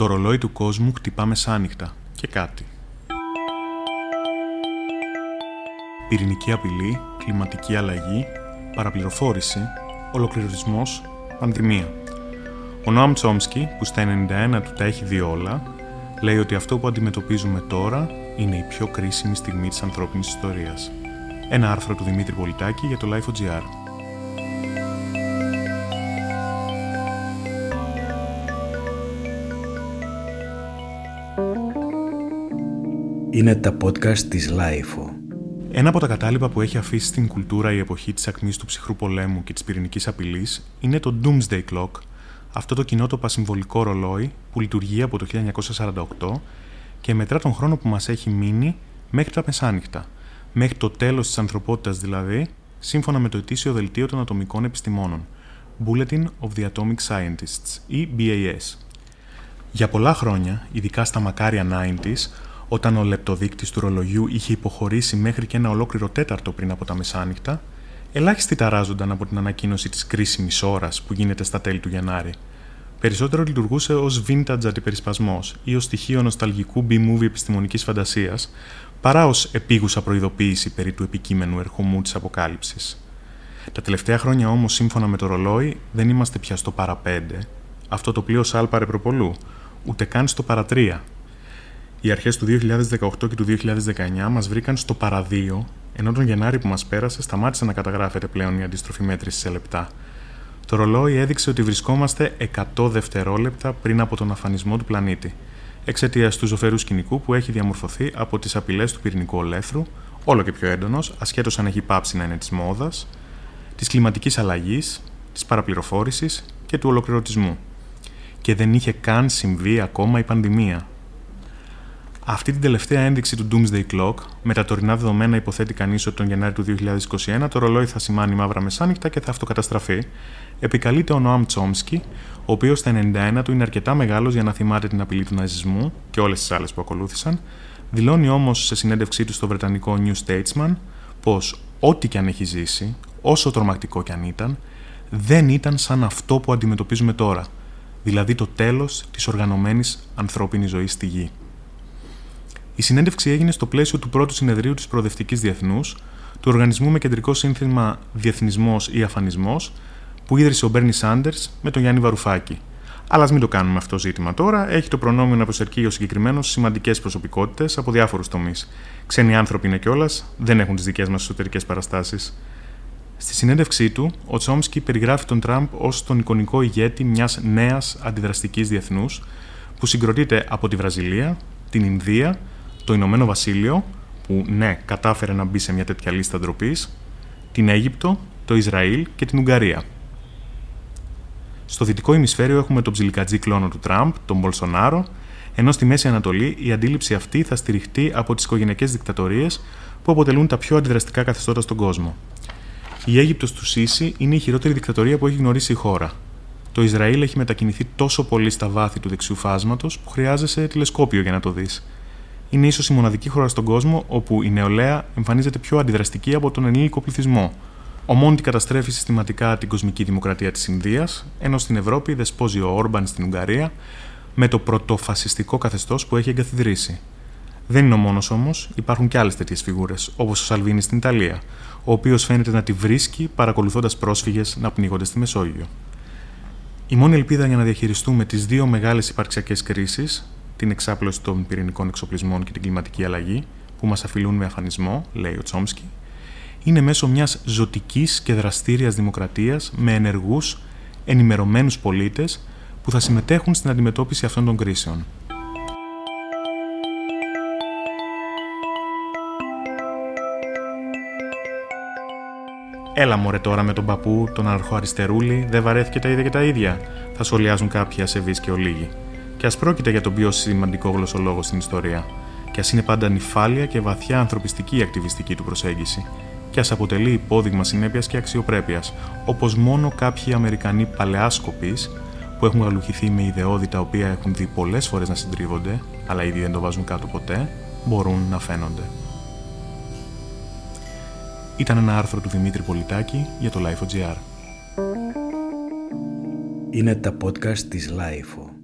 Το ρολόι του κόσμου χτυπά μεσάνυχτα και κάτι. Πυρηνική απειλή, κλιματική αλλαγή, παραπληροφόρηση, ολοκληρωτισμός, πανδημία. Ο Νόαμ Τσόμσκι, που στα 91 του τα έχει δει όλα, λέει ότι αυτό που αντιμετωπίζουμε τώρα είναι η πιο κρίσιμη στιγμή της ανθρώπινης ιστορίας. Ένα άρθρο του Δημήτρη Πολιτάκη για το Life.gr. Είναι τα podcast της Lifeo. Ένα από τα κατάλοιπα που έχει αφήσει στην κουλτούρα η εποχή της ακμής του ψυχρού πολέμου και της πυρηνικής απειλής είναι το Doomsday Clock, αυτό το κοινότοπα συμβολικό ρολόι που λειτουργεί από το 1948 και μετρά τον χρόνο που μας έχει μείνει μέχρι τα μεσάνυχτα, μέχρι το τέλος της ανθρωπότητας δηλαδή, σύμφωνα με το ετήσιο δελτίο των ατομικών επιστημόνων, Bulletin of the Atomic Scientists ή BAS. Για πολλά χρόνια, ειδικά στα μακάρια 90s, όταν ο λεπτοδείκτης του ρολογιού είχε υποχωρήσει μέχρι και ένα ολόκληρο τέταρτο πριν από τα μεσάνυχτα, ελάχιστοι ταράζονταν από την ανακοίνωση της κρίσιμης ώρας που γίνεται στα τέλη του Γενάρη. Περισσότερο λειτουργούσε ως vintage αντιπερισπασμός ή ως στοιχείο νοσταλγικού B-movie επιστημονικής φαντασίας, παρά ως επίγουσα προειδοποίηση περί του επικείμενου ερχομού της αποκάλυψης. Τα τελευταία χρόνια όμως, σύμφωνα με το ρολόι, δεν είμαστε πια στο παρα 5, αυτό το πλοίο σάλπαρε προπολού, ούτε καν στο παρα 3. Οι αρχές του 2018 και του 2019 μας βρήκαν στο παρα 2 ενώ τον Γενάρη που μας πέρασε σταμάτησε να καταγράφεται πλέον η αντίστροφη μέτρησης σε λεπτά. Το ρολόι έδειξε ότι βρισκόμαστε 100 δευτερόλεπτα πριν από τον αφανισμό του πλανήτη, εξαιτίας του ζωφερού σκηνικού που έχει διαμορφωθεί από τις απειλές του πυρηνικού ολέθρου, όλο και πιο έντονος, ασχέτως αν έχει πάψει να είναι της μόδας, της κλιματικής αλλαγής, της παραπληροφόρησης και του ολοκληρωτισμού. Και δεν είχε καν συμβεί ακόμα η πανδημία, αυτή την τελευταία ένδειξη του Doomsday Clock, με τα τωρινά δεδομένα υποθέτει κανείς ότι τον Γενάρη του 2021 το ρολόι θα σημάνει μαύρα μεσάνυχτα και θα αυτοκαταστραφεί, επικαλείται ο Νοάμ Τσόμσκι, ο οποίος στα 91 του είναι αρκετά μεγάλος για να θυμάται την απειλή του ναζισμού και όλες τις άλλες που ακολούθησαν, δηλώνει όμως σε συνέντευξή του στο βρετανικό New Statesman πως ό,τι και αν έχει ζήσει, όσο τρομακτικό κι αν ήταν, δεν ήταν σαν αυτό που αντιμετωπίζουμε τώρα, δηλαδή το τέλος της οργανωμένης ανθρώπινης ζωής στη γη. Η συνέντευξη έγινε στο πλαίσιο του πρώτου συνεδρίου της Προοδευτικής Διεθνούς, του οργανισμού με κεντρικό σύνθημα Διεθνισμός ή Αφανισμός, που ίδρυσε ο Μπέρνι Σάντερς με τον Γιάννη Βαρουφάκη. Αλλά ας μην το κάνουμε αυτό ζήτημα τώρα. Έχει το προνόμιο να προσερκεί ο συγκεκριμένος σημαντικές προσωπικότητες από διάφορους τομείς. Ξένοι άνθρωποι είναι κιόλας, δεν έχουν τις δικές μας εσωτερικές παραστάσεις. Στη συνέντευξή του, ο Τσόμσκι περιγράφει τον Τραμπ ως τον εικονικό ηγέτη μιας νέας αντιδραστικής διεθνούς που συγκροτείται από τη Βραζιλία, την Ινδία, το Ηνωμένο Βασίλειο, που ναι, κατάφερε να μπει σε μια τέτοια λίστα ντροπής, την Αίγυπτο, το Ισραήλ και την Ουγγαρία. Στο δυτικό ημισφαίριο έχουμε τον ψιλικατζή κλόνο του Τραμπ, τον Μπολσονάρο, ενώ στη Μέση Ανατολή η αντίληψη αυτή θα στηριχτεί από τις οικογενειακές δικτατορίες που αποτελούν τα πιο αντιδραστικά καθεστώτα στον κόσμο. Η Αίγυπτος του Σίση είναι η χειρότερη δικτατορία που έχει γνωρίσει η χώρα. Το Ισραήλ έχει μετακινηθεί τόσο πολύ στα βάθη του δεξιού φάσματος που χρειάζεσαι τηλεσκόπιο για να το δεις είναι ίσως η μοναδική χώρα στον κόσμο όπου η νεολαία εμφανίζεται πιο αντιδραστική από τον ενήλικο πληθυσμό. Ο Μόντι καταστρέφει συστηματικά την κοσμική δημοκρατία της Ινδίας, ενώ στην Ευρώπη δεσπόζει ο Όρμπαν στην Ουγγαρία με το πρωτοφασιστικό καθεστώς που έχει εγκαθιδρύσει. Δεν είναι ο μόνος όμως, υπάρχουν και άλλες τέτοιες φιγούρες, όπως ο Σαλβίνη στην Ιταλία, ο οποίος φαίνεται να τη βρίσκει παρακολουθώντας πρόσφυγες να πνίγονται στη Μεσόγειο. Η μόνη ελπίδα για να διαχειριστούμε τις δύο μεγάλες υπαρξιακές κρίσεις, την εξάπλωση των πυρηνικών εξοπλισμών και την κλιματική αλλαγή, που μας αφιλούν με αφανισμό, λέει ο Τσόμσκι, είναι μέσω μιας ζωτικής και δραστήριας δημοκρατίας με ενεργούς, ενημερωμένους πολίτες που θα συμμετέχουν στην αντιμετώπιση αυτών των κρίσεων. Έλα μωρέ τώρα με τον παππού, τον αρχοαριστερούλη, δεν βαρέθηκε τα ίδια και τα ίδια, θα σχολιάζουν κάποιοι ασεβείς και ολίγοι. Και ας πρόκειται για τον πιο σημαντικό γλωσσολόγο στην ιστορία, και ας είναι πάντα νυφάλια και βαθιά ανθρωπιστική η ακτιβιστική του προσέγγιση, και ας αποτελεί υπόδειγμα συνέπειας και αξιοπρέπειας, όπως μόνο κάποιοι Αμερικανοί παλαιάσκοποι που έχουν γαλουχηθεί με ιδεώδη τα οποία έχουν δει πολλές φορές να συντρίβονται, αλλά ήδη δεν το βάζουν κάτω ποτέ, μπορούν να φαίνονται. Ήταν ένα άρθρο του Δημήτρη Πολιτάκη για το Life.gr. Είναι τα podcast της Life.